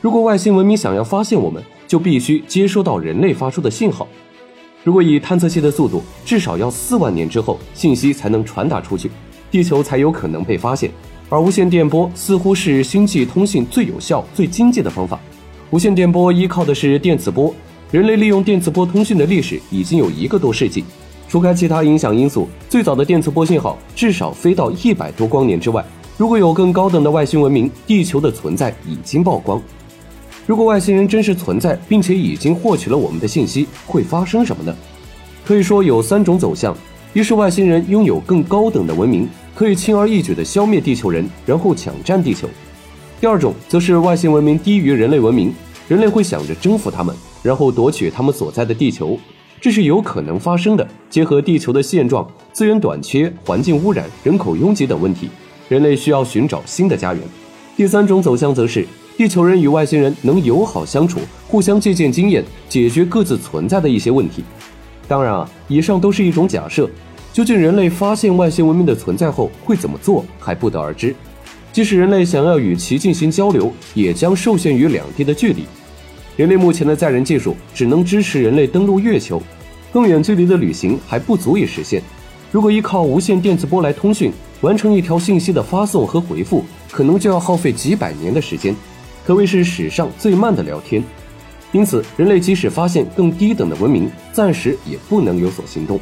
如果外星文明想要发现我们，就必须接收到人类发出的信号。如果以探测器的速度，至少要四万年之后，信息才能传达出去，地球才有可能被发现。而无线电波似乎是星际通信最有效、最经济的方法。无线电波依靠的是电磁波，人类利用电磁波通讯的历史已经有一个多世纪。除开其他影响因素，最早的电磁波信号至少飞到一百多光年之外。如果有更高等的外星文明，地球的存在已经曝光。如果外星人真实存在，并且已经获取了我们的信息，会发生什么呢？可以说有三种走向：一是外星人拥有更高等的文明，可以轻而易举地消灭地球人，然后抢占地球；第二种则是外星文明低于人类文明，人类会想着征服他们，然后夺取他们所在的地球。这是有可能发生的。结合地球的现状，资源短缺、环境污染、人口拥挤等问题，人类需要寻找新的家园。第三种走向则是地球人与外星人能友好相处，互相借鉴经验，解决各自存在的一些问题。当然啊，以上都是一种假设。究竟人类发现外星文明的存在后会怎么做，还不得而知。即使人类想要与其进行交流，也将受限于两地的距离。人类目前的载人技术只能支持人类登陆月球，更远距离的旅行还不足以实现。如果依靠无线电磁波来通讯，完成一条信息的发送和回复，可能就要耗费几百年的时间，可谓是史上最慢的聊天。因此，人类即使发现更低等的文明，暂时也不能有所行动。